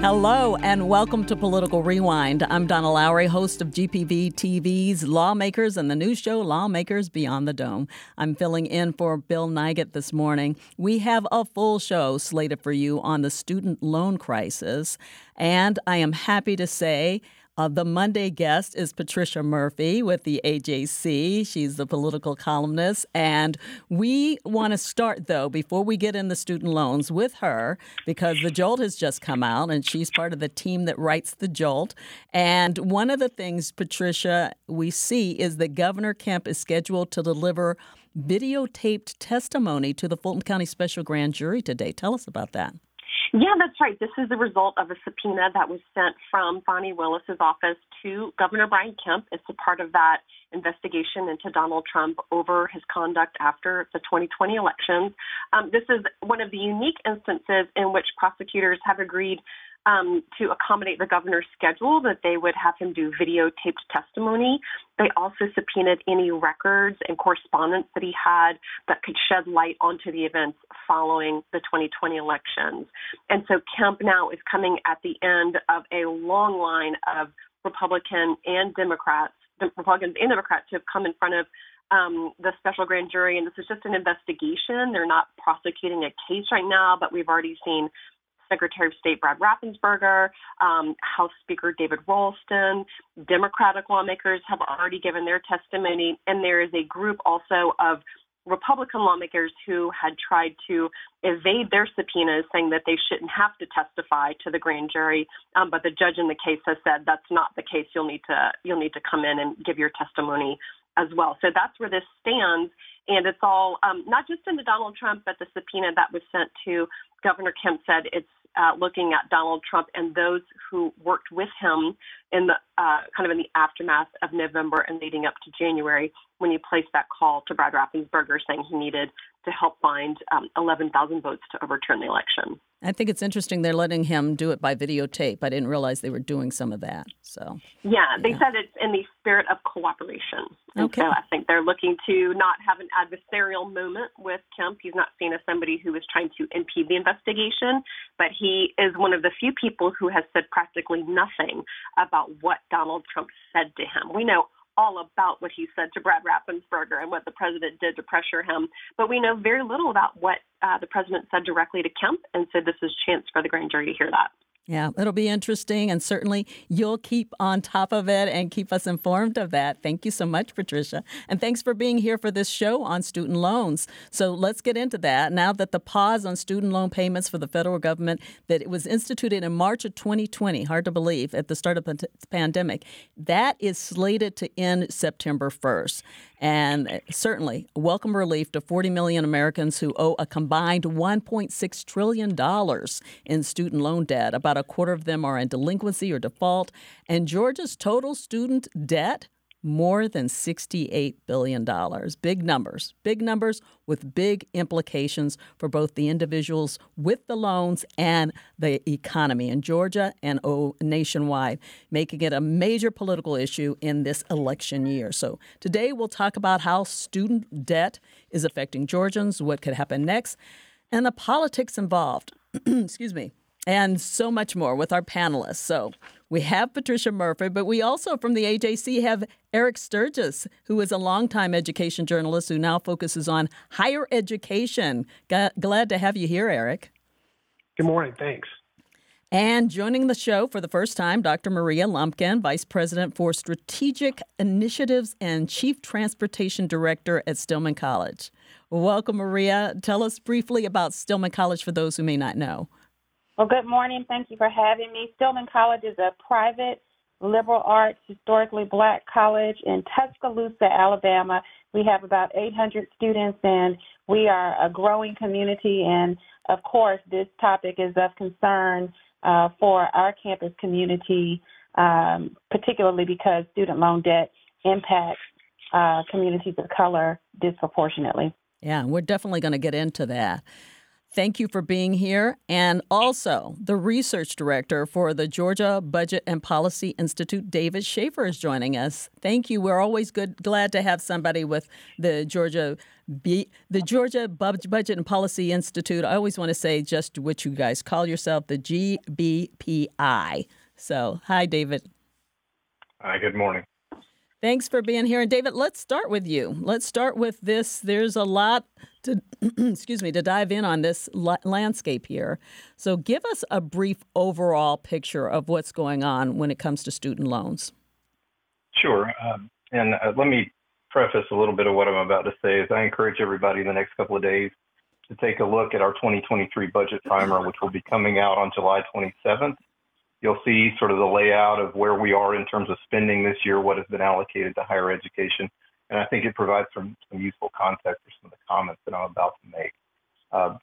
Hello and welcome to Political Rewind. I'm Donna Lowry, host of GPB TV's Lawmakers and the new show Lawmakers Beyond the Dome. I'm filling in for Bill Nigut this morning. We have a full show slated for you on the student loan crisis, and I am happy to say uh, the Monday guest is Patricia Murphy with the AJC. She's the political columnist. And we want to start, though, before we get into the student loans, with her because The Jolt has just come out and she's part of the team that writes The Jolt. And one of the things, Patricia, we see is that Governor Kemp is scheduled to deliver videotaped testimony to the Fulton County Special Grand Jury today. Tell us about that. Yeah, that's right. This is the result of a subpoena that was sent from Fani Willis's office to Governor Brian Kemp. It's a part of that investigation into Donald Trump over his conduct after the 2020 elections. Um, this is one of the unique instances in which prosecutors have agreed um, to accommodate the governor's schedule that they would have him do videotaped testimony. They also subpoenaed any records and correspondence that he had that could shed light onto the events following the 2020 elections. And so Kemp now is coming at the end of a long line of Republican and Democrats, Republicans and Democrats who have come in front of um, the special grand jury, and this is just an investigation. They're not prosecuting a case right now, but we've already seen Secretary of State Brad Raffensperger, um, House Speaker David Ralston, Democratic lawmakers have already given their testimony, and there is a group also of Republican lawmakers who had tried to evade their subpoenas, saying that they shouldn't have to testify to the grand jury. Um, but the judge in the case has said that's not the case. You'll need to you'll need to come in and give your testimony as well. So that's where this stands, and it's all um, not just into Donald Trump, but the subpoena that was sent to Governor Kemp said it's uh, looking at Donald Trump and those who worked with him in the uh, kind of in the aftermath of November and leading up to January when you placed that call to Brad Raffensperger saying he needed to help find um, 11,000 votes to overturn the election. I think it's interesting they're letting him do it by videotape. I didn't realize they were doing some of that. So yeah, they yeah. said it's in the spirit of cooperation. And okay. so I think they're looking to not have an adversarial moment with Kemp. He's not seen as somebody who is trying to impede the investigation, but he is one of the few people who has said practically nothing about what Donald Trump said to him. We know all about what he said to Brad Raffensperger and what the president did to pressure him. But we know very little about what uh, the president said directly to Kemp, and so this is chance for the grand jury to hear that. Yeah, it'll be interesting, and certainly you'll keep on top of it and keep us informed of that. Thank you so much, Patricia. And thanks for being here for this show on student loans. So let's get into that. Now that the pause on student loan payments for the federal government that it was instituted in March of 2020, hard to believe, at the start of the pandemic, that is slated to end September 1st and eh, certainly welcome relief to 40 million Americans who owe a combined $1.6 trillion in student loan debt. About a quarter of them are in delinquency or default, and Georgia's total student debt more than $68 billion. Big numbers, big numbers with big implications for both the individuals with the loans and the economy in Georgia and nationwide, making it a major political issue in this election year. So today we'll talk about how student debt is affecting Georgians, what could happen next, and the politics involved. Excuse me and so much more with our panelists. So we have Patricia Murphy, but we also from the AJC have Eric Stirgus, who is a longtime education journalist who now focuses on higher education. G- glad to have you here, Eric. Good morning. Thanks. And joining the show for the first time, Dr. Maria Lumpkin, Vice President for Strategic Initiatives and Chief Transportation Director at Stillman College. Welcome, Maria. Tell us briefly about Stillman College for those who may not know. Well, good morning. Thank you for having me. Stillman College is a private liberal arts, historically black college in Tuscaloosa, Alabama. We have about 800 students, and we are a growing community. And of course, this topic is of concern uh, for our campus community, um, particularly because student loan debt impacts uh, communities of color disproportionately. Yeah, we're definitely going to get into that. Thank you for being here. And also, the research director for the Georgia Budget and Policy Institute, David Schaefer, is joining us. Thank you. We're always good, glad to have somebody with the Georgia B, the Georgia Budget and Policy Institute. I always want to say just what you guys call yourself, the GBPI. So, hi, David. Hi, good morning. Thanks for being here. And David, let's start with you. Let's start with this. There's a lot to, excuse me, to dive in on this landscape here. So give us a brief overall picture of what's going on when it comes to student loans. Sure. Um, and uh, let me preface a little bit of what I'm about to say is I encourage everybody in the next couple of days to take a look at our 2023 budget primer, which will be coming out on July 27th you'll see sort of the layout of where we are in terms of spending this year, what has been allocated to higher education. And I think it provides some, some useful context for some of the comments that I'm about to make. Uh,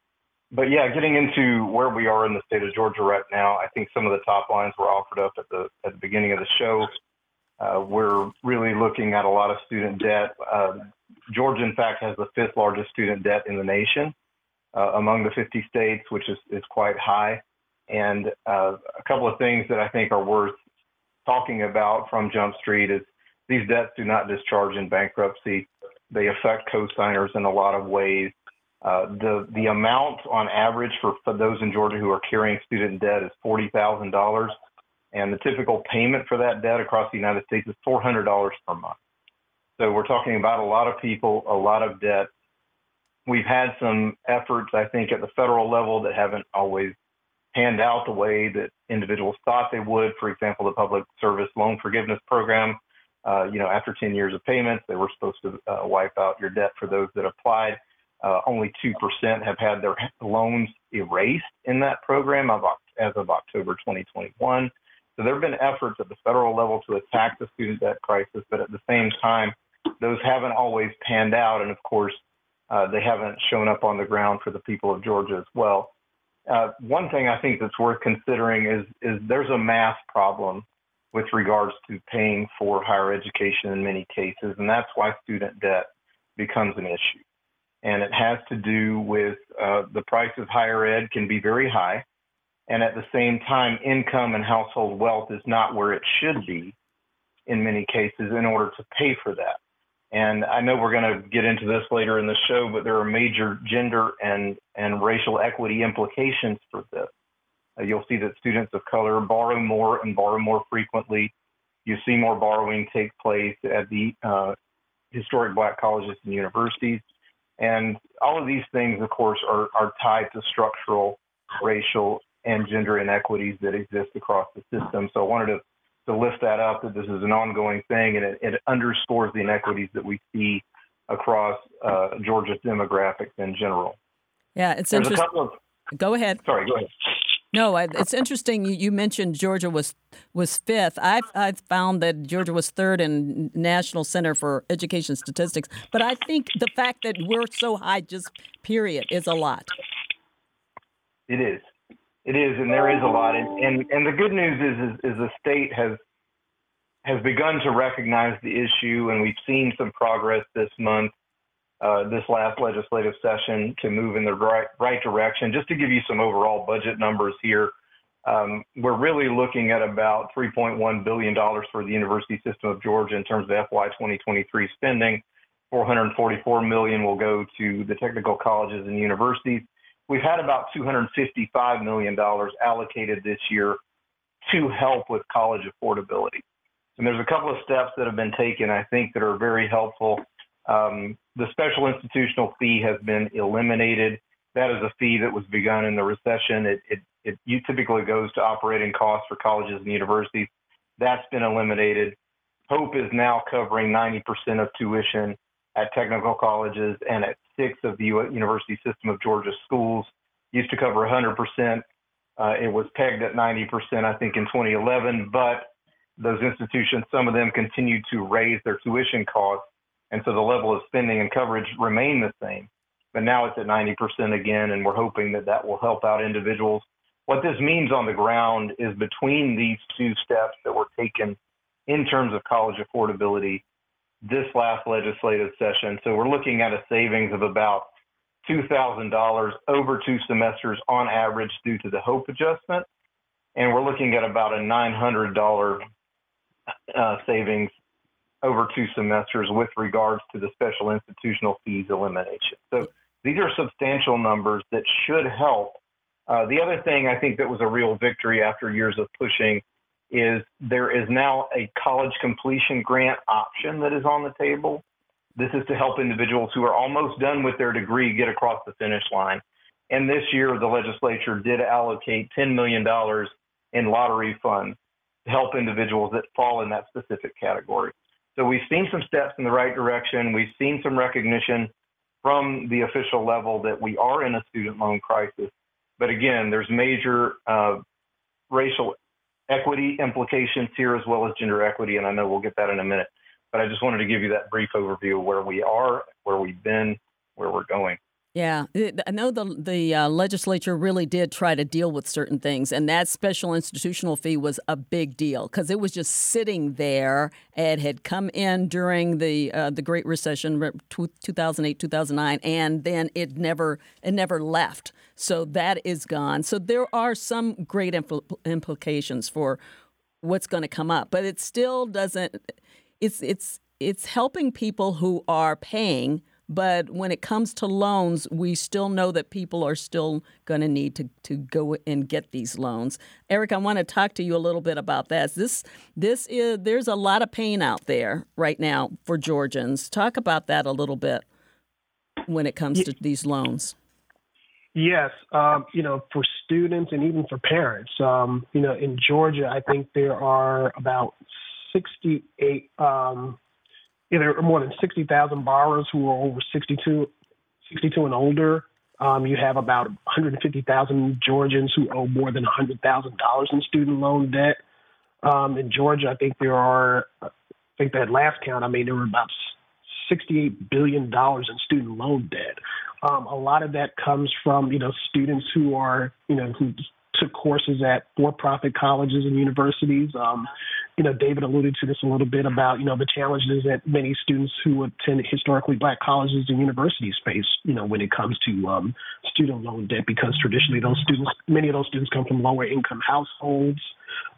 but yeah, getting into where we are in the state of Georgia right now, I think some of the top lines were offered up at the at the beginning of the show. Uh, we're really looking at a lot of student debt. Uh, Georgia, in fact, has the fifth largest student debt in the nation uh, among the 50 states, which is, is quite high. And uh, a couple of things that I think are worth talking about from Jump Street is these debts do not discharge in bankruptcy. They affect co-signers in a lot of ways. Uh, the the amount on average for, for those in Georgia who are carrying student debt is forty thousand dollars, and the typical payment for that debt across the United States is four hundred dollars per month. So we're talking about a lot of people, a lot of debt. We've had some efforts, I think, at the federal level that haven't always panned out the way that individuals thought they would. For example, the Public Service Loan Forgiveness Program. Uh, you know, after 10 years of payments, they were supposed to uh, wipe out your debt for those that applied. Uh, only 2% have had their loans erased in that program as of October 2021. So there have been efforts at the federal level to attack the student debt crisis, but at the same time, those haven't always panned out. And of course, uh, they haven't shown up on the ground for the people of Georgia as well. Uh, one thing I think that's worth considering is is there's a math problem with regards to paying for higher education in many cases, and that's why student debt becomes an issue. And it has to do with uh, the price of higher ed can be very high, and at the same time, income and household wealth is not where it should be in many cases in order to pay for that. And I know we're going to get into this later in the show, but there are major gender and, and racial equity implications for this. Uh, you'll see that students of color borrow more and borrow more frequently. You see more borrowing take place at the uh, historic black colleges and universities. And all of these things, of course, are, are tied to structural, racial, and gender inequities that exist across the system. So I wanted to to lift that up that this is an ongoing thing and it, it underscores the inequities that we see across uh, Georgia's demographics in general. Yeah, it's interesting. Of, go ahead. Sorry, go ahead. No, it's interesting. You, mentioned Georgia was was fifth. I've I've found that Georgia was third in National Center for Education Statistics. But I think the fact that we're so high, just period, is a lot. It is. It is, and there is a lot. And and, and the good news is, is, is the state has has begun to recognize the issue, and we've seen some progress this month, uh, this last legislative session, to move in the right right direction. Just to give you some overall budget numbers here, um, we're really looking at about 3.1 billion dollars for the University System of Georgia in terms of FY 2023 spending. 444 million will go to the technical colleges and universities we've had about $255 million allocated this year to help with college affordability. And there's a couple of steps that have been taken, I think, that are very helpful. Um, the special institutional fee has been eliminated. That is a fee that was begun in the recession. It, it, it typically goes to operating costs for colleges and universities. That's been eliminated. Hope is now covering 90% of tuition at technical colleges and at six of the University System of Georgia schools. Used to cover 100%. Uh, it was pegged at 90%, I think, in 2011, but those institutions, some of them continued to raise their tuition costs. And so the level of spending and coverage remain the same. But now it's at 90% again, and we're hoping that that will help out individuals what this means on the ground is between these two steps that were taken in terms of college affordability this last legislative session. So we're looking at a savings of about $2,000 over two semesters on average due to the HOPE adjustment. And we're looking at about a $900 uh, savings over two semesters with regards to the special institutional fees elimination. So these are substantial numbers that should help. Uh, the other thing I think that was a real victory after years of pushing is there is now a college completion grant option that is on the table. This is to help individuals who are almost done with their degree get across the finish line. And this year, the legislature did allocate $10 million in lottery funds to help individuals that fall in that specific category. So we've seen some steps in the right direction. We've seen some recognition from the official level that we are in a student loan crisis. But again, there's major uh, racial equity implications here as well as gender equity, and I know we'll get that in a minute. But I just wanted to give you that brief overview of where we are, where we've been, where we're going. Yeah, I know the the uh, legislature really did try to deal with certain things, and that special institutional fee was a big deal because it was just sitting there. It had come in during the uh, the Great Recession, two thousand eight, two thousand nine, and then it never it never left. So that is gone. So there are some great impl- implications for what's going to come up, but it still doesn't. It's it's it's helping people who are paying but when it comes to loans, we still know that people are still going to need to, to go and get these loans. Eric, I want to talk to you a little bit about that. This this is there's a lot of pain out there right now for Georgians. Talk about that a little bit when it comes to these loans. Yes, um, you know, for students and even for parents, um, you know, in Georgia, I think there are about 68 um, there are more than 60,000 borrowers who are over 62, 62 and older. Um, you have about 150,000 Georgians who owe more than $100,000 in student loan debt. Um, in Georgia, I think there are, I think that last count, I mean, there were about $68 billion in student loan debt. Um, a lot of that comes from, you know, students who are, you know, who took courses at for-profit colleges and universities. Um, you know, David alluded to this a little bit about, you know, the challenges that many students who attend historically black colleges and universities face, you know, when it comes to um, student loan debt, because traditionally those students, many of those students come from lower income households.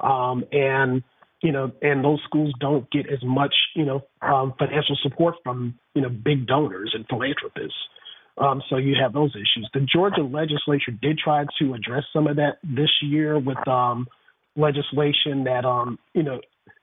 Um, and, you know, and those schools don't get as much, you know, um, financial support from, you know, big donors and philanthropists. Um, so you have those issues. The Georgia legislature did try to address some of that this year with um, legislation that um, you know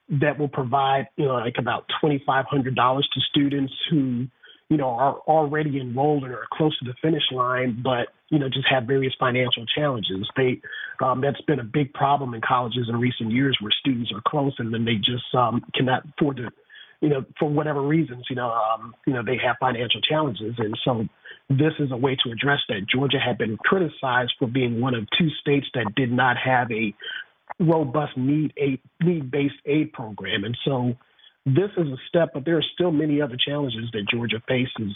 that will provide you know like about twenty five hundred dollars to students who you know are already enrolled and are close to the finish line, but you know just have various financial challenges. They um, that's been a big problem in colleges in recent years where students are close and then they just um, cannot afford to you know for whatever reasons you know um, you know they have financial challenges and so this is a way to address that. Georgia had been criticized for being one of two states that did not have a robust need aid, need-based aid program, and so this is a step. But there are still many other challenges that Georgia faces,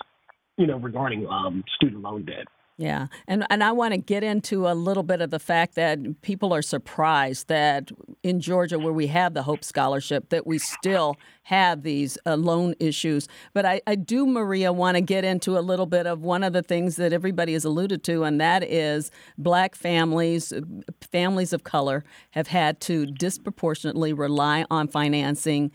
you know, regarding um, student loan debt. Yeah, and and I want to get into a little bit of the fact that people are surprised that in Georgia, where we have the Hope Scholarship, that we still have these uh, loan issues. But I, I do, Maria, want to get into a little bit of one of the things that everybody has alluded to, and that is black families, families of color, have had to disproportionately rely on financing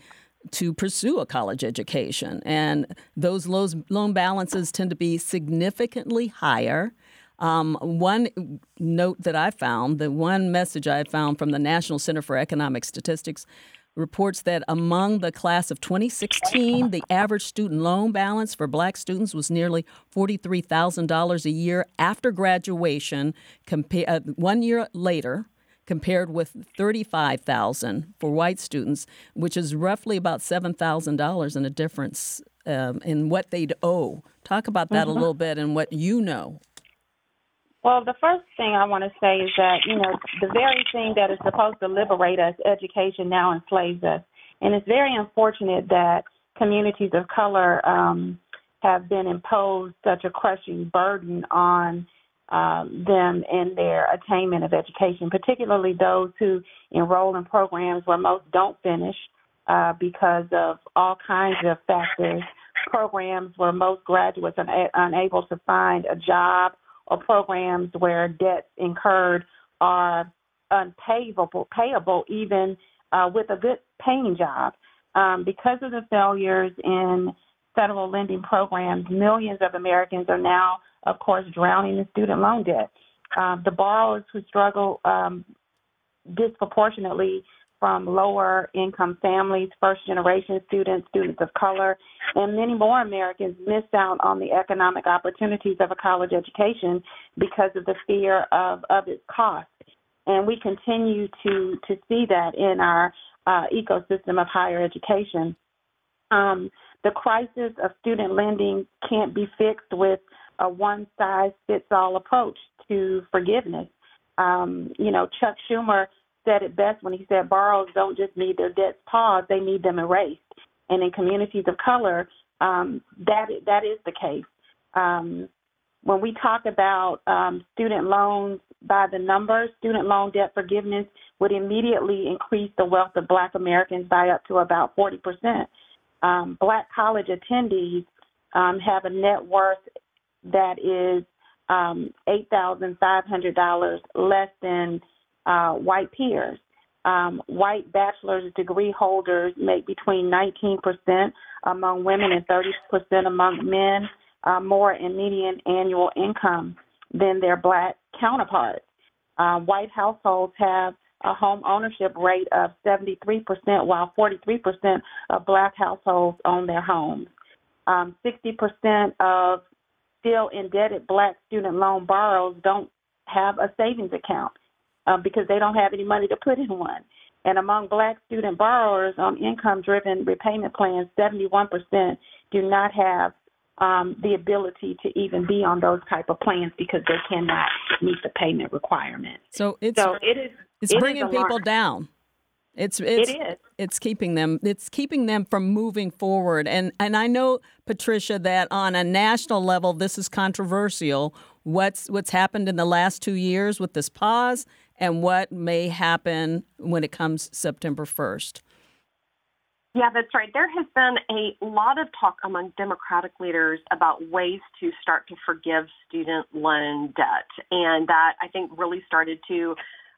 to pursue a college education. And those loan balances tend to be significantly higher. Um, one note that I found, the one message I found from the National Center for Economic Statistics, reports that among the class of 2016, the average student loan balance for black students was nearly $43,000 a year after graduation, compa- uh, one year later compared with 35,000 for white students, which is roughly about $7,000 in a difference um, in what they'd owe. Talk about that mm-hmm. a little bit and what you know. Well, the first thing I want to say is that, you know, the very thing that is supposed to liberate us, education, now enslaves us. And it's very unfortunate that communities of color um, have been imposed such a crushing burden on um, them in their attainment of education, particularly those who enroll in programs where most don't finish uh, because of all kinds of factors. Programs where most graduates are unable to find a job, or programs where debts incurred are unpayable, payable even uh, with a good paying job. Um, because of the failures in federal lending programs, millions of Americans are now, of course, drowning in student loan debt. Uh, the borrowers who struggle um, disproportionately from lower income families, first generation students, students of color, and many more Americans miss out on the economic opportunities of a college education because of the fear of, of its cost. And we continue to, to see that in our uh, ecosystem of higher education. Um, the crisis of student lending can't be fixed with a one size fits all approach to forgiveness. Um, you know, Chuck Schumer said it best when he said borrowers don't just need their debts paused, they need them erased. And in communities of color, um, that that is the case. Um, when we talk about um, student loans by the numbers, student loan debt forgiveness would immediately increase the wealth of Black Americans by up to about 40 percent. Um, black college attendees um, have a net worth that is um, $8,500 less than uh, white peers. Um, white bachelor's degree holders make between 19% among women and 30% among men uh, more in median annual income than their black counterparts. Uh, white households have a home ownership rate of 73%, while 43% of black households own their homes. Um, 60% of still indebted black student loan borrowers don't have a savings account um, because they don't have any money to put in one. And among black student borrowers on income driven repayment plans, 71% do not have um, the ability to even be on those type of plans because they cannot meet the payment requirement. So it's so it is it's it bringing people down. It's it's it is. it's keeping them it's keeping them from moving forward. And and I know Patricia that on a national level this is controversial. What's what's happened in the last 2 years with this pause and what may happen when it comes September 1st. Yeah, that's right. There has been a lot of talk among Democratic leaders about ways to start to forgive student loan debt. And that I think really started to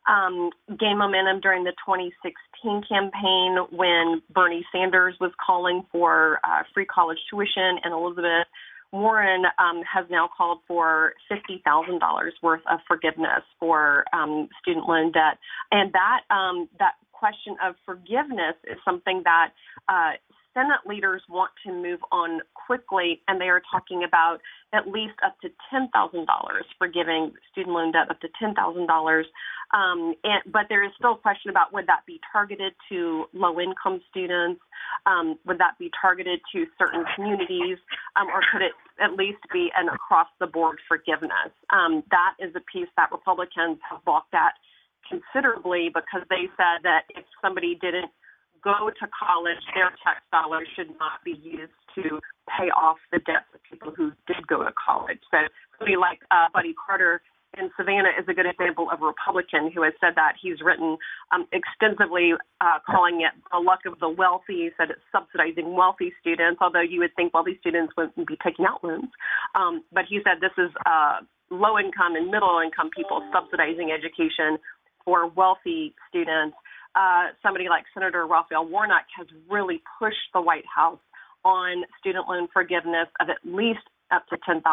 um, gain momentum during the 2016 campaign when Bernie Sanders was calling for uh, free college tuition, and Elizabeth Warren um, has now called for $50,000 worth of forgiveness for um, student loan debt, and that um, that question of forgiveness is something that uh, Senate leaders want to move on quickly, and they are talking about at least up to $10,000 for giving student loan debt up to $10,000. Um, but there is still a question about would that be targeted to low income students? Um, would that be targeted to certain communities? Um, or could it at least be an across the board forgiveness? Um, that is a piece that Republicans have balked at considerably because they said that if somebody didn't go to college, their tax dollars should not be used to pay off the debts of people who did go to college. So somebody like uh, Buddy Carter in Savannah is a good example of a Republican who has said that. He's written um, extensively uh, calling it the luck of the wealthy. He said it's subsidizing wealthy students, although you would think wealthy students wouldn't be taking out loans. Um, but he said this is uh, low income and middle income people subsidizing education for wealthy students uh, somebody like Senator Raphael Warnock has really pushed the White House on student loan forgiveness of at least up to $10,000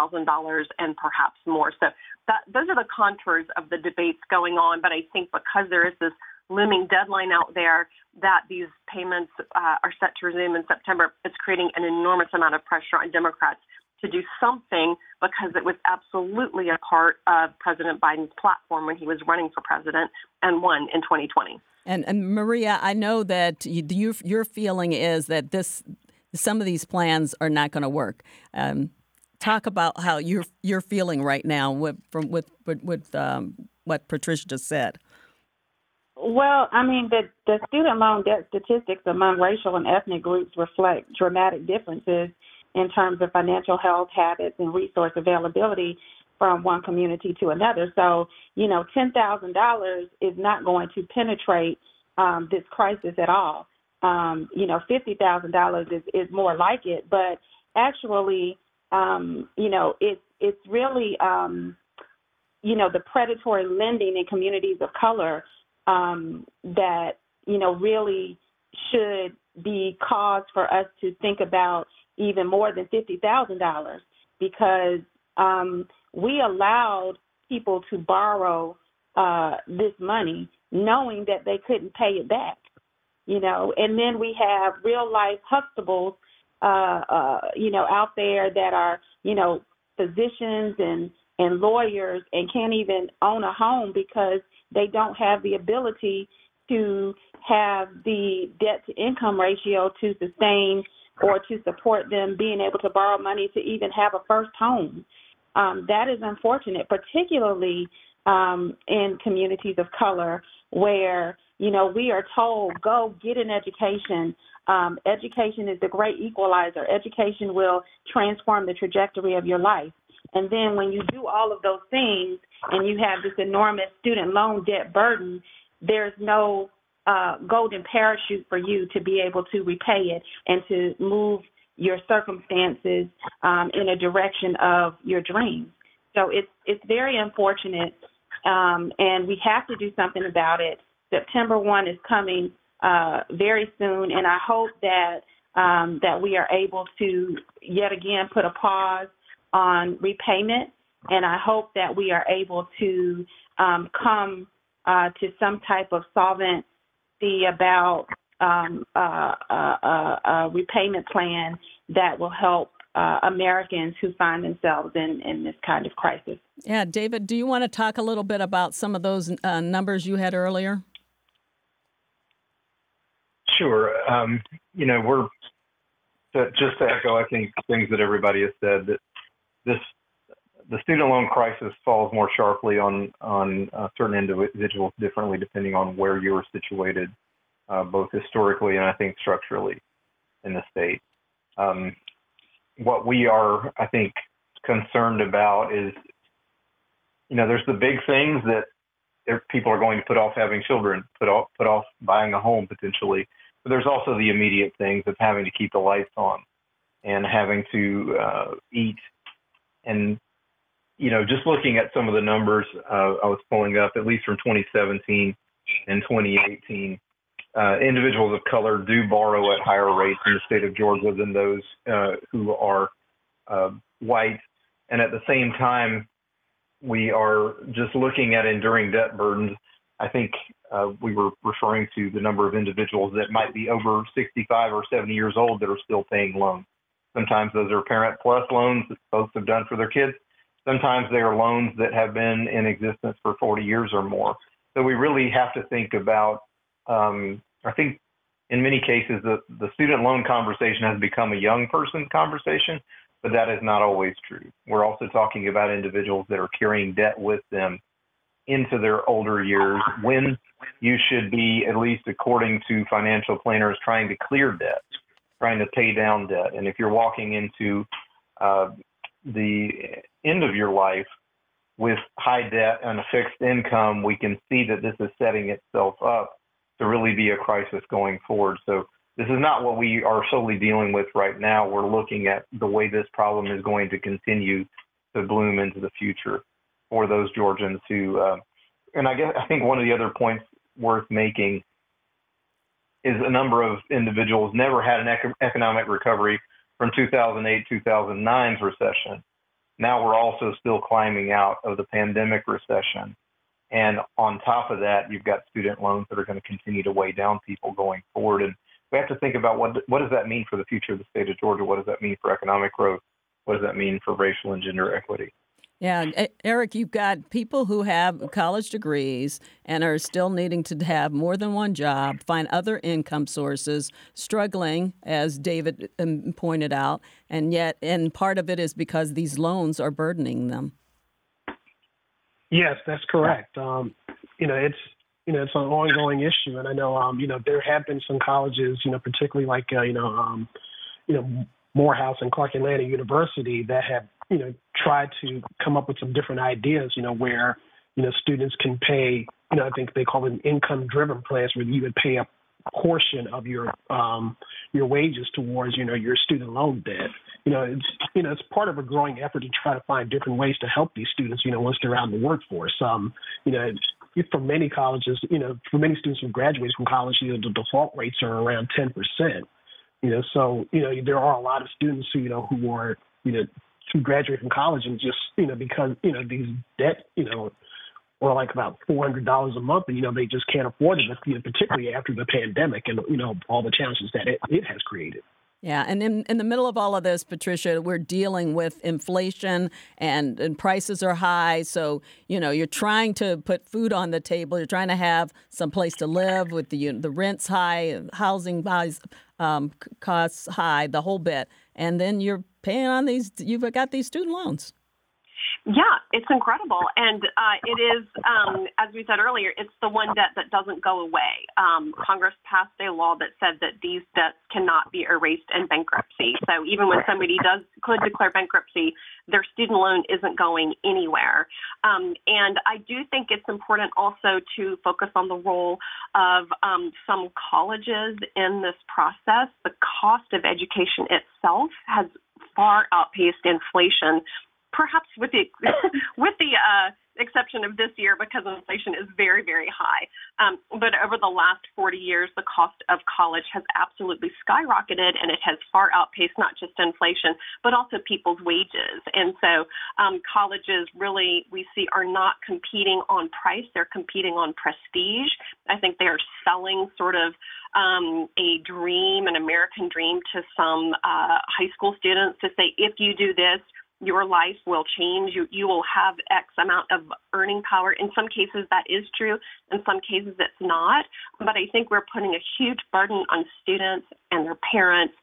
and perhaps more. So that, those are the contours of the debates going on. But I think because there is this looming deadline out there that these payments uh, are set to resume in September, it's creating an enormous amount of pressure on Democrats to do something because it was absolutely a part of President Biden's platform when he was running for president and won in 2020. And, and Maria, I know that you, your your feeling is that this some of these plans are not going to work. Um, talk about how you're you're feeling right now with from with with, with um, what Patricia just said. Well, I mean, the, the student loan debt statistics among racial and ethnic groups reflect dramatic differences in terms of financial health habits and resource availability. from one community to another. So, you know, $10,000 is not going to penetrate um, this crisis at all. Um, you know, $50,000 is, is more like it, but actually, um, you know, it's, it's really, um, you know, the predatory lending in communities of color um, that, you know, really should be cause for us to think about even more than $50,000 because um, we allowed people to borrow uh, this money knowing that they couldn't pay it back, you know. And then we have real life Huxtables, uh, uh, you know, out there that are, you know, physicians and and lawyers and can't even own a home because they don't have the ability to have the debt to income ratio to sustain or to support them being able to borrow money to even have a first home. Um, that is unfortunate, particularly um, in communities of color where you know we are told go get an education. Um, education is the great equalizer. Education will transform the trajectory of your life. And then when you do all of those things and you have this enormous student loan debt burden, there's no uh, golden parachute for you to be able to repay it and to move your circumstances um, in a direction of your dreams. So it's it's very unfortunate, um, and we have to do something about it. September one is coming uh, very soon, and I hope that um, that we are able to yet again put a pause on repayment, and I hope that we are able to um, come uh, to some type of solvent see about um, uh, uh, a repayment plan that will help uh, Americans who find themselves in, in this kind of crisis. Yeah, David, do you want to talk a little bit about some of those uh, numbers you had earlier? Sure. Um, you know, we're just to echo, I think things that everybody has said that this the student loan crisis falls more sharply on on uh, certain individuals differently depending on where you are situated, uh, both historically and I think structurally in the state. Um, what we are, I think, concerned about is, you know, there's the big things that people are going to put off having children, put off put off buying a home potentially. But there's also the immediate things of having to keep the lights on and having to uh, eat and you know, just looking at some of the numbers uh, I was pulling up, at least from 2017 and 2018, uh, individuals of color do borrow at higher rates in the state of Georgia than those uh, who are uh, white. And at the same time, we are just looking at enduring debt burdens. I think uh, we were referring to the number of individuals that might be over 65 or 70 years old that are still paying loans. Sometimes those are parent plus loans that folks have done for their kids. Sometimes they are loans that have been in existence for 40 years or more. So we really have to think about, um, I think in many cases, the, the student loan conversation has become a young person conversation, but that is not always true. We're also talking about individuals that are carrying debt with them into their older years when you should be, at least according to financial planners, trying to clear debt, trying to pay down debt. And if you're walking into uh, the end of your life with high debt and a fixed income, we can see that this is setting itself up to really be a crisis going forward. So this is not what we are solely dealing with right now. We're looking at the way this problem is going to continue to bloom into the future for those Georgians who, uh, and I guess I think one of the other points worth making is a number of individuals never had an economic recovery from 2008 2009's recession now we're also still climbing out of the pandemic recession. And on top of that, you've got student loans that are going to continue to weigh down people going forward. And we have to think about what what does that mean for the future of the state of Georgia? What does that mean for economic growth? What does that mean for racial and gender equity? Yeah, Eric, you've got people who have college degrees and are still needing to have more than one job, find other income sources, struggling, as David um, pointed out, and yet, and part of it is because these loans are burdening them. Yes, that's correct. Um, you know, it's you know it's an ongoing issue, and I know um, you know there have been some colleges, you know, particularly like uh, you know um, you know Morehouse and Clark Atlanta University that have you know, try to come up with some different ideas, you know, where, you know, students can pay, you know, I think they call them income driven plans where you would pay a portion of your um, your wages towards you know your student loan debt. You know, it's you know it's part of a growing effort to try to find different ways to help these students. You know, once they're out in the workforce. Um, you know, for many colleges, you know, for many students who graduate from college, you know, the default rates are around ten percent. You know, so you know there are a lot of students who you know who are you know who graduate from college and just you know because you know these debt you know or like about four hundred dollars a month, and you know they just can't afford it, you know, particularly after the pandemic and you know all the challenges that it, it has created. Yeah, and in, in the middle of all of this, Patricia, we're dealing with inflation and, and prices are high. So, you know, you're trying to put food on the table. You're trying to have some place to live with the the rents high, housing um, costs high, the whole bit. And then you're paying on these, you've got these student loans. Yeah, it's incredible. And uh, it is, um, as we said earlier, it's the one debt that doesn't go away. Um, Congress passed a law that said that these debts cannot be erased in bankruptcy. So even when somebody does could declare bankruptcy, their student loan isn't going anywhere. Um, and I do think it's important also to focus on the role of um, some colleges in this process. The cost of education itself has far outpaced inflation perhaps with the with the uh, exception of this year because inflation is very very high. Um, but over the last 40 years, the cost of college has absolutely skyrocketed, and it has far outpaced not just inflation but also people's wages. And so um, colleges really we see are not competing on price; they're competing on prestige. I think they are selling sort of um, a dream, an American dream, to some uh, high school students to say, if you do this, your life will change. You you will have X amount of earning power. In some cases that is true. In some cases it's not. But I think we're putting a huge burden on students and their parents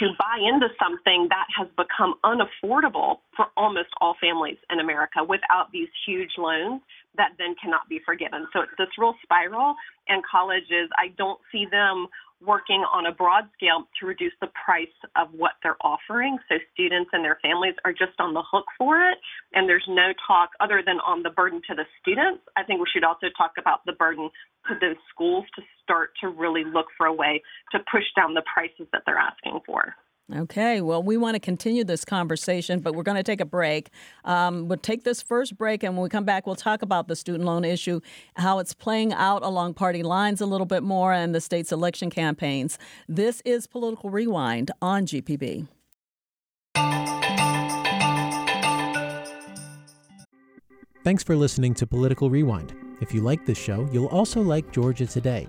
to buy into something that has become unaffordable for almost all families in America without these huge loans that then cannot be forgiven. So it's this real spiral and colleges I don't see them working on a broad scale to reduce the price of what they're offering. So students and their families are just on the hook for it. And there's no talk other than on the burden to the students. I think we should also talk about the burden to those schools to start to really look for a way to push down the prices that they're asking for. Okay, well, we want to continue this conversation, but we're going to take a break. Um, we'll take this first break, and when we come back, we'll talk about the student loan issue, how it's playing out along party lines a little bit more, and the state's election campaigns. This is Political Rewind on GPB. Thanks for listening to Political Rewind. If you like this show, you'll also like Georgia Today.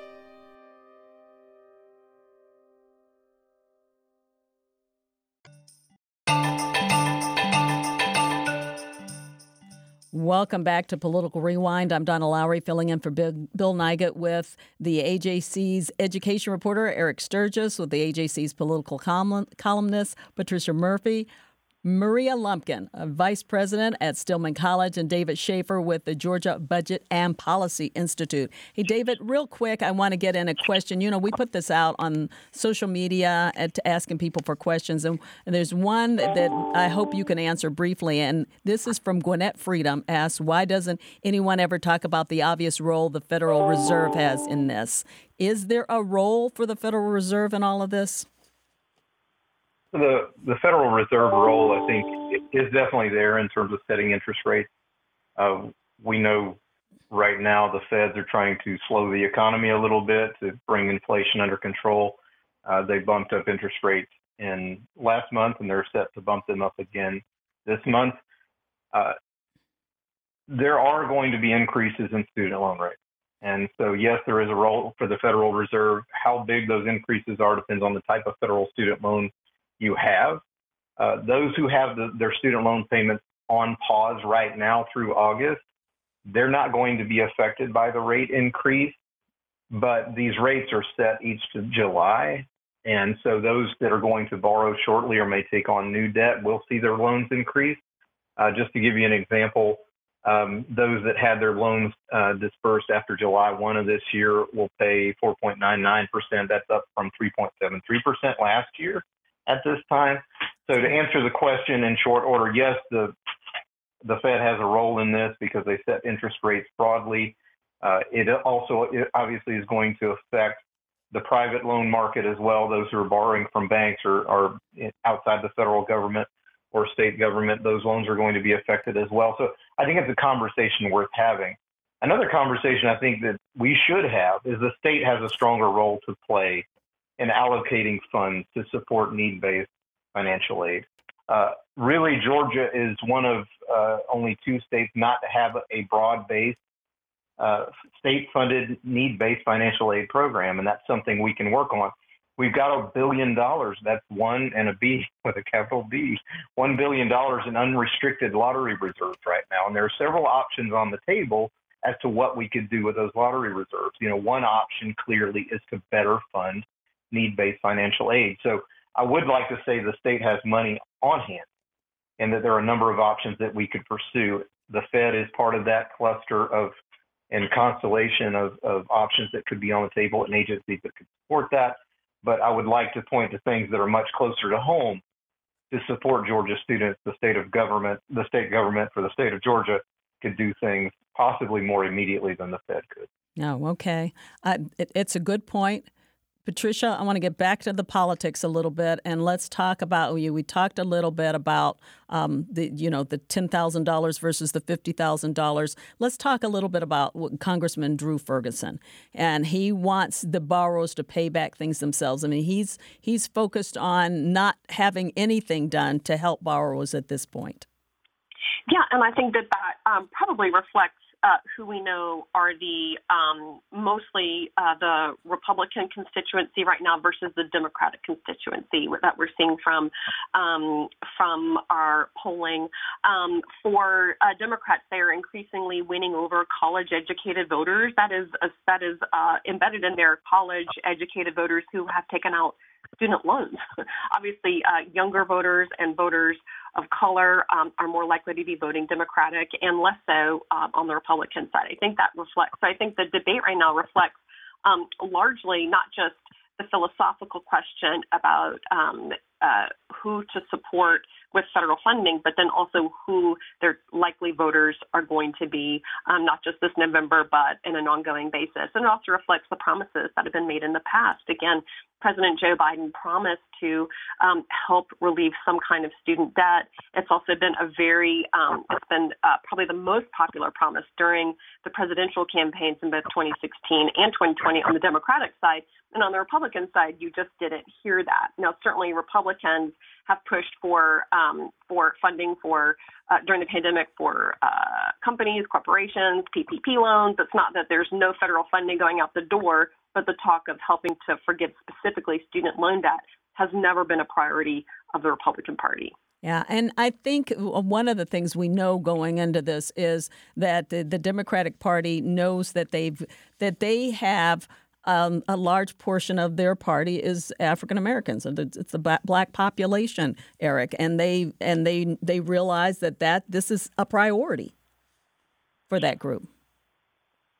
Welcome back to Political Rewind. I'm Donna Lowry, filling in for Bill, Nigut with the AJC's education reporter, Eric Stirgus, with the AJC's political columnist, Patricia Murphy. Maria Lumpkin, a Vice President at Stillman College, and David Schaefer with the Georgia Budget and Policy Institute. Hey, David, real quick, I want to get in a question. You know, we put this out on social media at asking people for questions, and, there's one that, that I hope you can answer briefly. And this is from Gwinnett Freedom asks, Why doesn't anyone ever talk about the obvious role the Federal Reserve has in this? Is there a role for the Federal Reserve in all of this? The the Federal Reserve role, I think, is definitely there in terms of setting interest rates. Uh, we know right now the Feds are trying to slow the economy a little bit to bring inflation under control. Uh, they bumped up interest rates in last month, and they're set to bump them up again this month. Uh, there are going to be increases in student loan rates. And so, yes, there is a role for the Federal Reserve. How big those increases are depends on the type of federal student loan you have. Uh, those who have the, their student loan payments on pause right now through August, they're not going to be affected by the rate increase, but these rates are set each to July. And so those that are going to borrow shortly or may take on new debt will see their loans increase. Uh, just to give you an example, um, those that had their loans uh, dispersed after July 1 of this year will pay 4.99%. That's up from 3.73% last year at this time. So to answer the question in short order, yes, the the Fed has a role in this because they set interest rates broadly. Uh, it also it obviously is going to affect the private loan market as well. Those who are borrowing from banks or are outside the federal government or state government, those loans are going to be affected as well. So I think it's a conversation worth having. Another conversation I think that we should have is the state has a stronger role to play in allocating funds to support need based financial aid. Uh, really, Georgia is one of uh, only two states not to have a broad based uh, state funded need based financial aid program, and that's something we can work on. We've got a billion dollars. That's one and a B with a capital B. One billion dollars in unrestricted lottery reserves right now, and there are several options on the table as to what we could do with those lottery reserves. You know, one option clearly is to better fund need-based financial aid. So I would like to say the state has money on hand, and that there are a number of options that we could pursue. The Fed is part of that cluster of and constellation of, of options that could be on the table and agencies that could support that but I would like to point to things that are much closer to home to support Georgia students. The state of government, the state government for the state of Georgia could do things possibly more immediately than the Fed could. Oh, okay. Uh, it, it's a good point. Patricia, I want to get back to the politics a little bit, and let's talk about you. We talked a little bit about um, the, you know, the ten thousand dollars versus the fifty thousand dollars. Let's talk a little bit about Congressman Drew Ferguson, and he wants the borrowers to pay back things themselves. I mean, he's he's focused on not having anything done to help borrowers at this point. Yeah, and I think that that um, probably reflects uh, who we know are the um, mostly uh, the Republican constituency right now versus the Democratic constituency that we're seeing from um, from our polling. Um, for uh, Democrats, they are increasingly winning over college-educated voters. That is that is uh, embedded in their college-educated voters who have taken out student loans. Obviously, uh, younger voters and voters of color um, are more likely to be voting Democratic and less so uh, on the Republican side. I think that reflects, so I think the debate right now reflects um, largely not just the philosophical question about um, uh, who to support with federal funding, but then also who their likely voters are going to be, um, not just this November, but in an ongoing basis. And it also reflects the promises that have been made in the past. Again, President Joe Biden promised to um, help relieve some kind of student debt. It's also been a very, um, it's been uh, probably the most popular promise during the presidential campaigns in both 2016 and 2020 on the Democratic side. And on the Republican side, you just didn't hear that. Now, certainly Republicans have pushed for um, for funding for uh, during the pandemic for uh, companies, corporations, PPP loans. It's not that there's no federal funding going out the door, but the talk of helping to forgive specifically student loan debt has never been a priority of the Republican Party. Yeah, and I think one of the things we know going into this is that the, the Democratic Party knows that they've that they have um, a large portion of their party is African Americans, it's the black population, Eric, and they and they they realize that that this is a priority for that group.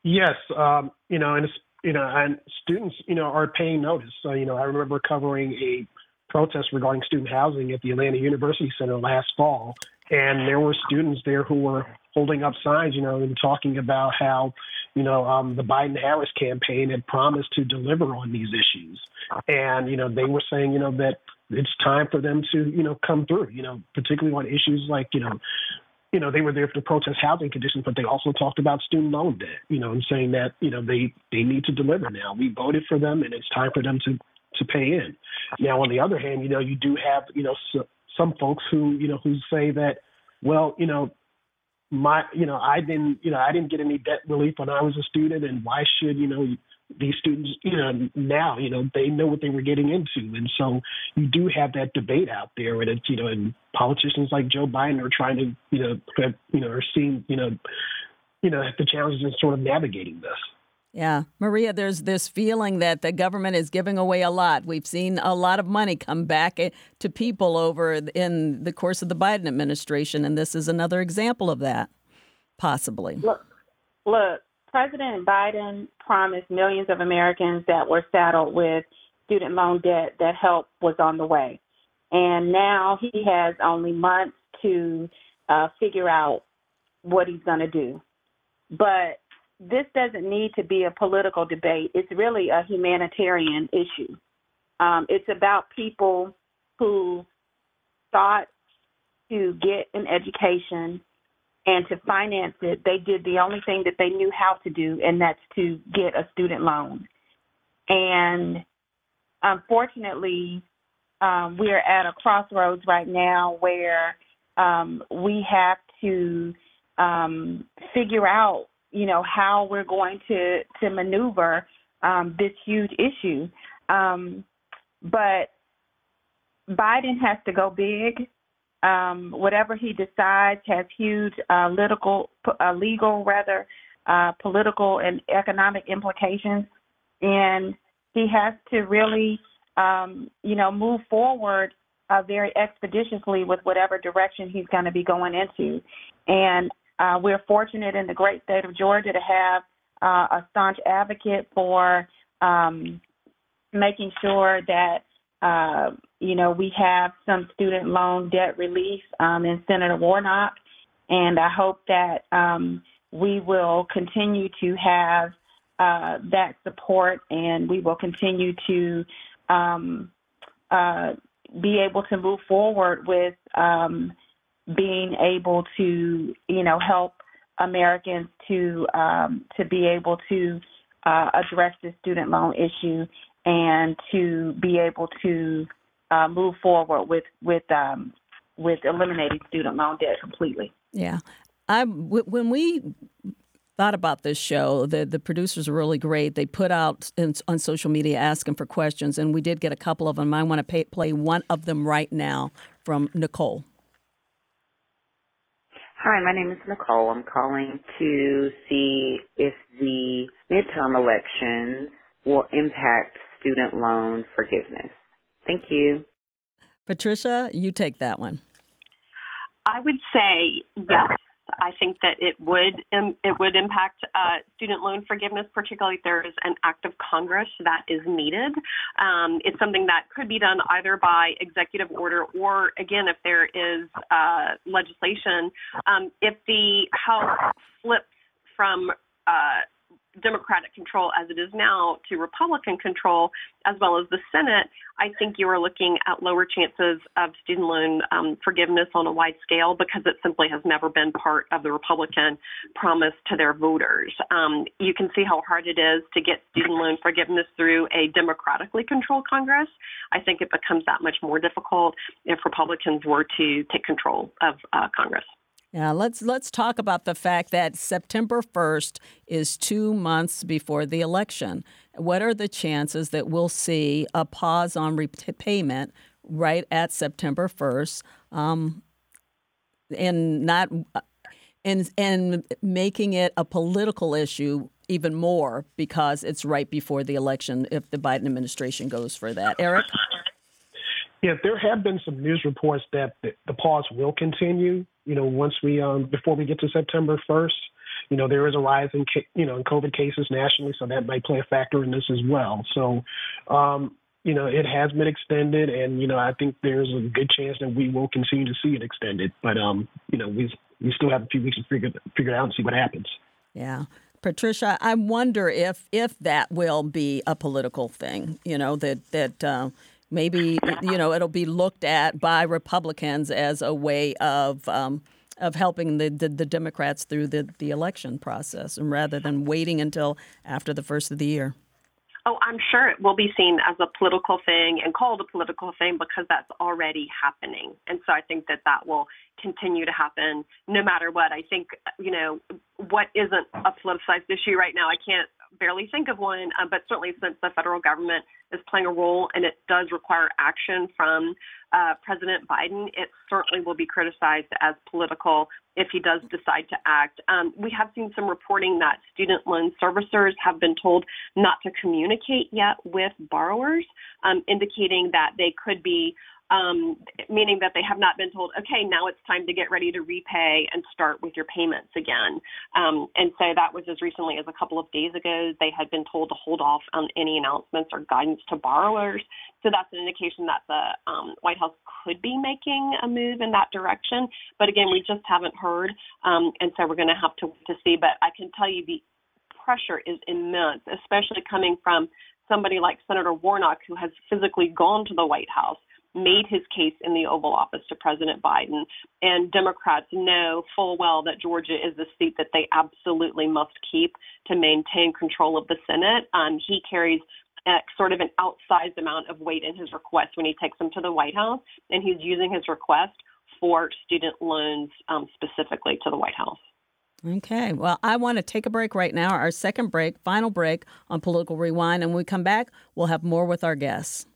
Yes, um, you know, and you know, and students, you know, are paying notice. So, you know, I remember covering a protest regarding student housing at the Atlanta University Center last fall, and there were students there who were holding up signs, you know, and talking about how, you know, um, the Biden Harris campaign had promised to deliver on these issues. And, you know, they were saying, you know, that it's time for them to, you know, come through, you know, particularly on issues like, you know, you know, they were there to protest housing conditions, but they also talked about student loan debt, you know, and saying that, you know, they, they need to deliver now. We voted for them and it's time for them to, to pay in. Now, on the other hand, you know, you do have, you know, so, some folks who, you know, who say that, well, you know, my you know i didn't you know i didn't get any debt relief when i was a student and why should you know these students you know now you know they know what they were getting into and so you do have that debate out there and it's you know and politicians like joe biden are trying to you know you know are seeing you know you know the challenges in sort of navigating this Yeah, Maria, there's this feeling that the government is giving away a lot. We've seen a lot of money come back eh, to people over in the course of the Biden administration, and this is another example of that, possibly. Look, look, President Biden promised millions of Americans that were saddled with student loan debt that help was on the way. And now he has only months to uh, figure out what he's going to do. But this doesn't need to be a political debate. It's really a humanitarian issue. Um, it's about people who thought to get an education and to finance it, they did the only thing that they knew how to do, and that's to get a student loan. And unfortunately, um, we are at a crossroads right now where um, we have to um, figure out, you know, how we're going to to maneuver um, this huge issue. Um, but Biden has to go big. Um, whatever he decides has huge uh, political, uh, legal rather, uh, political and economic implications, and he has to really, um, you know, move forward uh, very expeditiously with whatever direction he's going to be going into. And uh, we're fortunate in the great state of Georgia to have uh, a staunch advocate for um, making sure that uh, you know we have some student loan debt relief um, in Senator Warnock, and I hope that um, we will continue to have uh, that support, and we will continue to um, uh, be able to move forward with um, being able to, you know, help Americans to um, to be able to uh, address the student loan issue and to be able to uh, move forward with with um, with eliminating student loan debt completely. Yeah, I when we thought about this show. The the producers are really great. They put out in, on social media asking for questions, and we did get a couple of them. I want to pay, play one of them right now from Nicole. Hi, my name is Nicole. I'm calling to see if the midterm elections will impact student loan forgiveness. Thank you. Patricia, you take that one. I would say yes. I think that it would it would impact uh, student loan forgiveness, particularly if there is an act of Congress that is needed. Um, it's something that could be done either by executive order or, again, if there is uh, legislation. Um, if the House flips from uh, Democratic control as it is now to Republican control, as well as the Senate, I think you are looking at lower chances of student loan um, forgiveness on a wide scale because it simply has never been part of the Republican promise to their voters. Um, you can see how hard it is to get student loan forgiveness through a democratically controlled Congress. I think it becomes that much more difficult if Republicans were to take control of uh, Congress. Yeah, let's let's talk about the fact that September 1st is 2 months before the election. What are the chances that we'll see a pause on repayment right at September 1st um, and not and and making it a political issue even more because it's right before the election if the Biden administration goes for that. Eric yeah, there have been some news reports that the, pause will continue. You know, once we um, before we get to September 1st, you know, there is a rise in you know in COVID cases nationally, so that might play a factor in this as well. So, um, you know, it has been extended, and you know, I think there's a good chance that we will continue to see it extended. But um, you know, we we still have a few weeks to figure figure it out and see what happens. Yeah. Patricia, I wonder if if that will be a political thing. You know that that uh, maybe you know it'll be looked at by Republicans as a way of um, of helping the, the, the Democrats through the the election process, and rather than waiting until after the first of the year. Oh, I'm sure it will be seen as a political thing and called a political thing because that's already happening. And so I think that that will continue to happen no matter what. I think, you know, what isn't a politicized issue right now, I can't barely think of one, uh, but certainly since the federal government is playing a role and it does require action from uh, President Biden, it certainly will be criticized as political if he does decide to act. Um, we have seen some reporting that student loan servicers have been told not to communicate yet with borrowers, um, indicating that they could be um, meaning that they have not been told, okay, now it's time to get ready to repay and start with your payments again. Um, and so that was as recently as a couple of days ago. They had been told to hold off on any announcements or guidance to borrowers. So that's an indication that the um, White House could be making a move in that direction. But again, we just haven't heard. Um, and so we're going to have to, wait to see. But I can tell you the pressure is immense, especially coming from somebody like Senator Warnock, who has physically gone to the White House made his case in the Oval Office to President Biden. And Democrats know full well that Georgia is a seat that they absolutely must keep to maintain control of the Senate. Um, he carries uh, sort of an outsized amount of weight in his request when he takes them to the White House, and he's using his request for student loans um, specifically to the White House. Okay. Well, I want to take a break right now, our second break, final break on Political Rewind. And when we come back, we'll have more with our guests.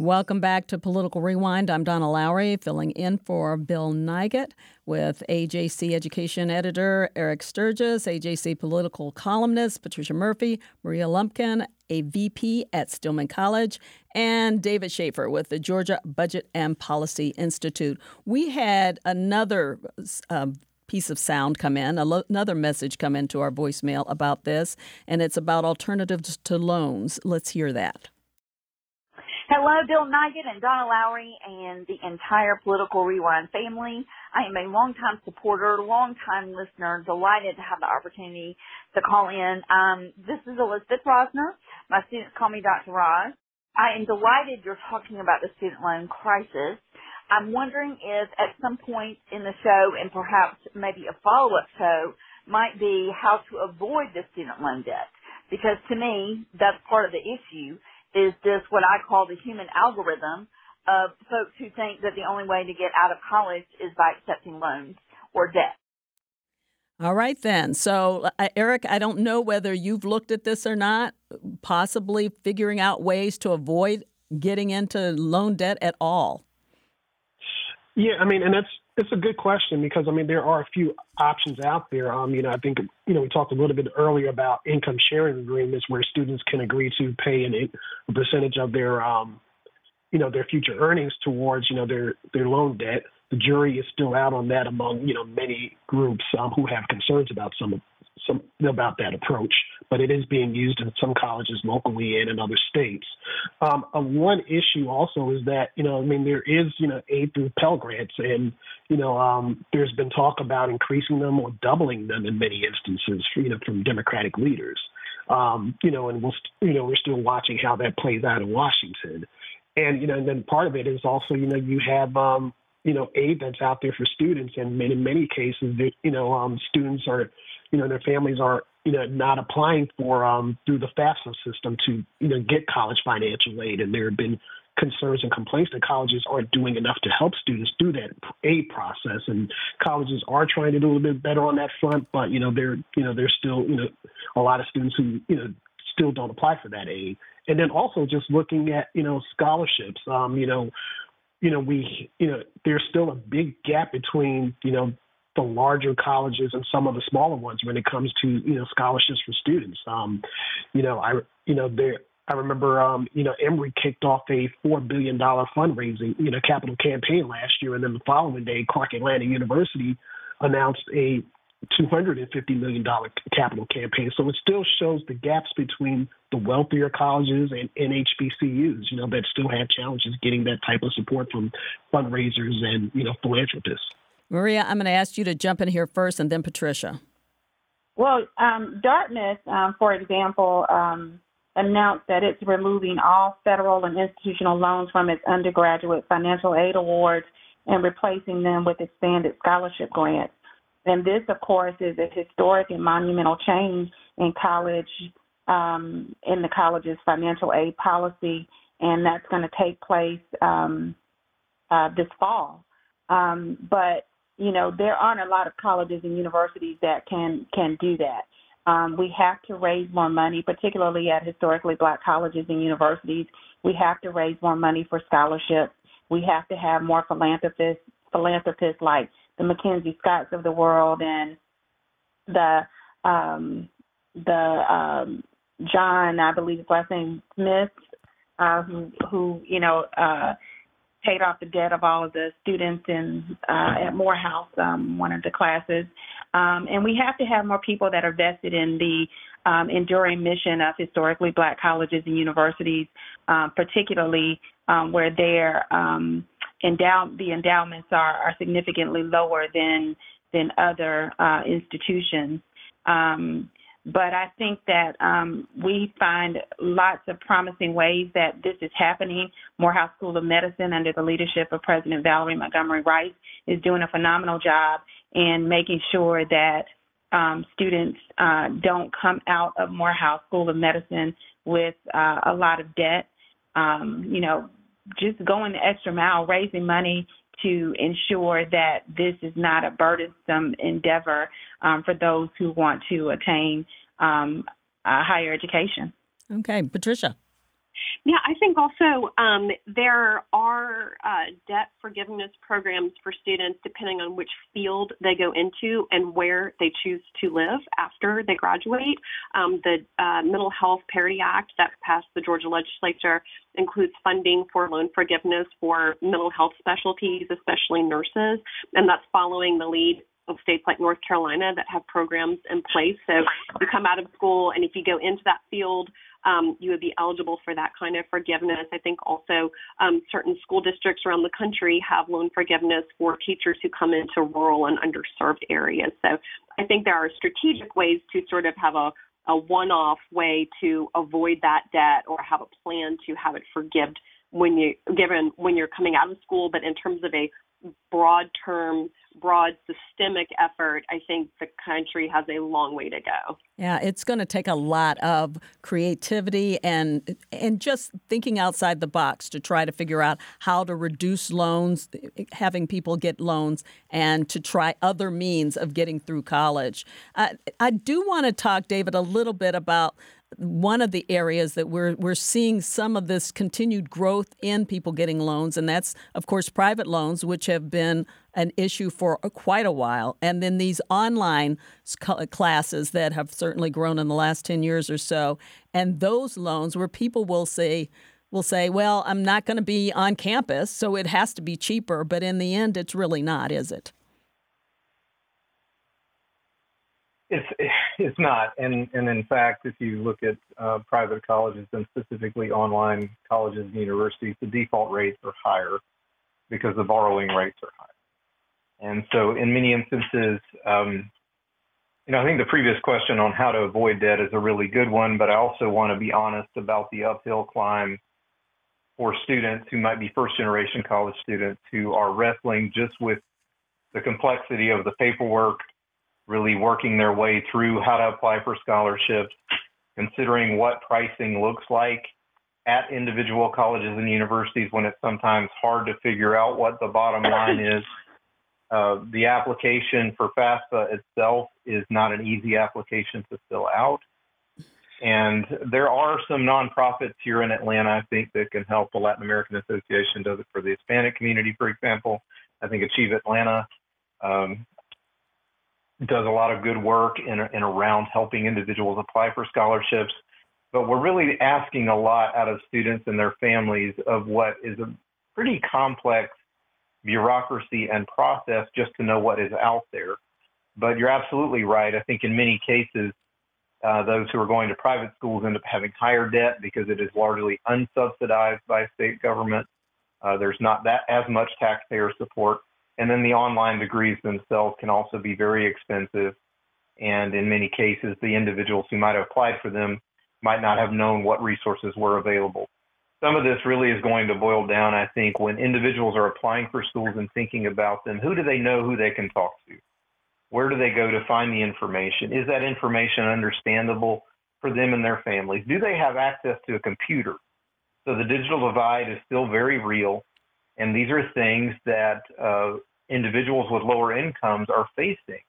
Welcome back to Political Rewind. I'm Donna Lowry, filling in for Bill Nigut with AJC Education Editor Eric Stirgus, AJC Political Columnist Patricia Murphy, Maria Lumpkin, a VP at Stillman College, and David Schaefer with the Georgia Budget and Policy Institute. We had another um, piece of sound come in, another message come into our voicemail about this, and it's about alternatives to loans. Let's hear that. Hello, Bill Nigut and Donna Lowry and the entire Political Rewind family. I am a longtime supporter, longtime listener, delighted to have the opportunity to call in. Um, this is Elizabeth Rosner. My students call me Dr. Roz. I am delighted you're talking about the student loan crisis. I'm wondering if at some point in the show and perhaps maybe a follow-up show might be how to avoid the student loan debt. Because to me, that's part of the issue is this what I call the human algorithm of folks who think that the only way to get out of college is by accepting loans or debt. All right, then. So, uh, Eric, I don't know whether you've looked at this or not, possibly figuring out ways to avoid getting into loan debt at all. Yeah, I mean, and that's it's a good question because I mean there are a few options out there. Um, you know, I think you know we talked a little bit earlier about income sharing agreements where students can agree to pay an, a percentage of their um, you know their future earnings towards you know their their loan debt. The jury is still out on that among you know many groups um, who have concerns about some some about that approach, but it is being used in some colleges locally and in other states. Um, uh, one issue also is that you know, I mean, there is you know aid through Pell Grants, and you know, um, there's been talk about increasing them or doubling them in many instances, you know, from Democratic leaders. Um, you know, and we'll you know we're still watching how that plays out in Washington, and you know, and then part of it is also you know you have um, you know aid that's out there for students, and in many cases, you know, um, students are you know, their families are, you know, not applying for um, through the FAFSA system to, you know, get college financial aid. And there have been concerns and complaints that colleges aren't doing enough to help students through that aid process. And colleges are trying to do a little bit better on that front, but you know, there, you know, there's still, you know, a lot of students who, you know, still don't apply for that aid. And then also just looking at, you know, scholarships. Um, you know, you know, we, you know, there's still a big gap between, you know, the larger colleges and some of the smaller ones when it comes to you know scholarships for students. Um, you know, I you know there. I remember, um, you know, Emory kicked off a four billion dollar fundraising, you know, capital campaign last year, and then the following day, Clark Atlanta University announced a $250 million capital campaign. So it still shows the gaps between the wealthier colleges and, and HBCUs, you know, that still have challenges getting that type of support from fundraisers and, you know, philanthropists. Maria, I'm going to ask you to jump in here first and then Patricia. Well, um, Dartmouth, um, for example, um, announced that it's removing all federal and institutional loans from its undergraduate financial aid awards and replacing them with expanded scholarship grants. And this, of course, is a historic and monumental change in college, um, in the college's financial aid policy and that's going to take place um, uh, this fall. Um, but you know, there aren't a lot of colleges and universities that can can do that. Um, we have to raise more money, particularly at historically black colleges and universities. We have to raise more money for scholarships. We have to have more philanthropists, philanthropists like the Mackenzie Scotts of the world and the um, the um, John, I believe his last name Smith, uh, who who you know uh, paid off the debt of all of the students in uh, at Morehouse, um, one of the classes. Um, and we have to have more people that are vested in the um, enduring mission of historically black colleges and universities, um, particularly um, where their um, endow- the endowments are, are significantly lower than than other uh, institutions. Um, but I think that um, we find lots of promising ways that this is happening. Morehouse School of Medicine, under the leadership of President Valerie Montgomery Rice, is doing a phenomenal job in making sure that um, students uh, don't come out of Morehouse School of Medicine with uh, a lot of debt. Um, you know, just going the extra mile, raising money to ensure that this is not a burdensome endeavor um, for those who want to attain um, higher education. Okay, Patricia. Yeah, I think also um, there are uh, debt forgiveness programs for students depending on which field they go into and where they choose to live after they graduate. Um, the uh, Mental Health Parity Act that passed the Georgia legislature includes funding for loan forgiveness for mental health specialties, especially nurses, and that's following the lead of states like North Carolina that have programs in place. So you come out of school, and if you go into that field, um, you would be eligible for that kind of forgiveness. I think also um, certain school districts around the country have loan forgiveness for teachers who come into rural and underserved areas. So I think there are strategic ways to sort of have a a one-off way to avoid that debt or have a plan to have it forgiven when you given when you're coming out of school but in terms of a broad term, broad systemic effort, I think the country has a long way to go. Yeah, it's going to take a lot of creativity and and just thinking outside the box to try to figure out how to reduce loans, having people get loans, and to try other means of getting through college. Uh, I do want to talk, David, a little bit about one of the areas that we're we're seeing some of this continued growth in people getting loans, and that's of course private loans, which have been an issue for quite a while, and then these online classes that have certainly grown in the last ten years or so, and those loans where people will say will say, well, I'm not going to be on campus, so it has to be cheaper, but in the end, it's really not, is it? It's it's not, and and in fact, if you look at uh, private colleges and specifically online colleges and universities, the default rates are higher because the borrowing rates are higher, and so in many instances, um, you know, I think the previous question on how to avoid debt is a really good one, but I also want to be honest about the uphill climb for students who might be first generation college students who are wrestling just with the complexity of the paperwork really working their way through how to apply for scholarships, considering what pricing looks like at individual colleges and universities when it's sometimes hard to figure out what the bottom line is. Uh, the application for FAFSA itself is not an easy application to fill out. And there are some nonprofits here in Atlanta, I think, that can help. The Latin American Association does it for the Hispanic community, for example. I think Achieve Atlanta um, does a lot of good work in, around helping individuals apply for scholarships. But we're really asking a lot out of students and their families of what is a pretty complex bureaucracy and process just to know what is out there. But you're absolutely right. I think in many cases, uh, those who are going to private schools end up having higher debt because it is largely unsubsidized by state government. Uh, there's not that as much taxpayer support. And then the online degrees themselves can also be very expensive. And in many cases, the individuals who might have applied for them might not have known what resources were available. Some of this really is going to boil down, I think, when individuals are applying for schools and thinking about them, who do they know who they can talk to? Where do they go to find the information? Is that information understandable for them and their families? Do they have access to a computer So the digital divide is still very real. And these are things that uh, individuals with lower incomes are facing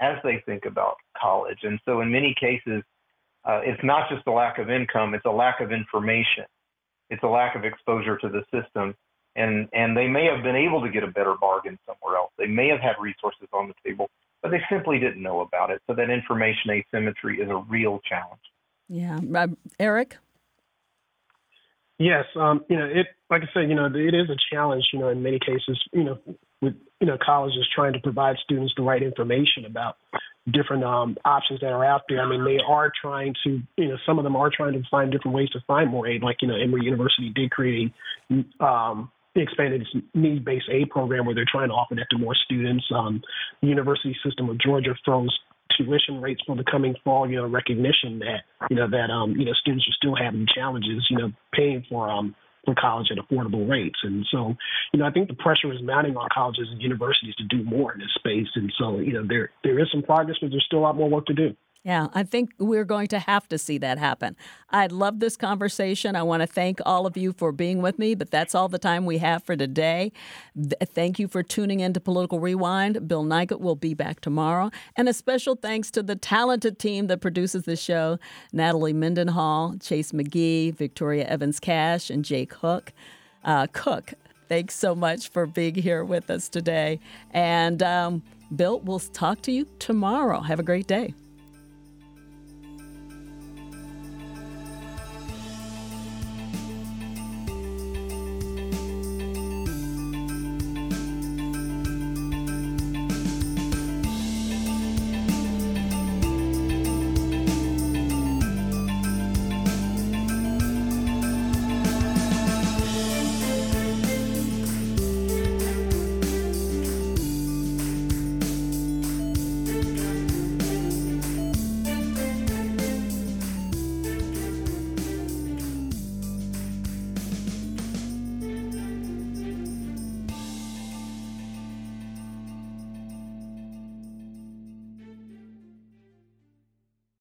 as they think about college. And so in many cases, uh, it's not just a lack of income, it's a lack of information. It's a lack of exposure to the system. And, and they may have been able to get a better bargain somewhere else. They may have had resources on the table, but they simply didn't know about it. So that information asymmetry is a real challenge. Yeah. Uh, Eric? Yes, um, you know, it like I said, you know, it is a challenge, you know, in many cases, you know, with you know colleges trying to provide students the right information about different um, options that are out there. I mean, they are trying to, you know, some of them are trying to find different ways to find more aid. Like, you know, Emory University did create um, expanded its need-based aid program where they're trying to offer that to more students. Um, the University System of Georgia throws tuition rates for the coming fall, you know, recognition that, you know, that, um, you know, students are still having challenges, you know, paying for, um, college at affordable rates. And so, you know, I think the pressure is mounting on colleges and universities to do more in this space. And so, you know, there there is some progress, but there's still a lot more work to do. Yeah, I think we're going to have to see that happen. I love this conversation. I want to thank all of you for being with me, but that's all the time we have for today. Thank you for tuning in to Political Rewind. Bill Nigut will be back tomorrow. And a special thanks to the talented team that produces the show Natalie Mendenhall, Chase McGee, Victoria Evans Cash, and Jake Hook. Uh, Cook, thanks so much for being here with us today. And um, Bill, we'll talk to you tomorrow. Have a great day.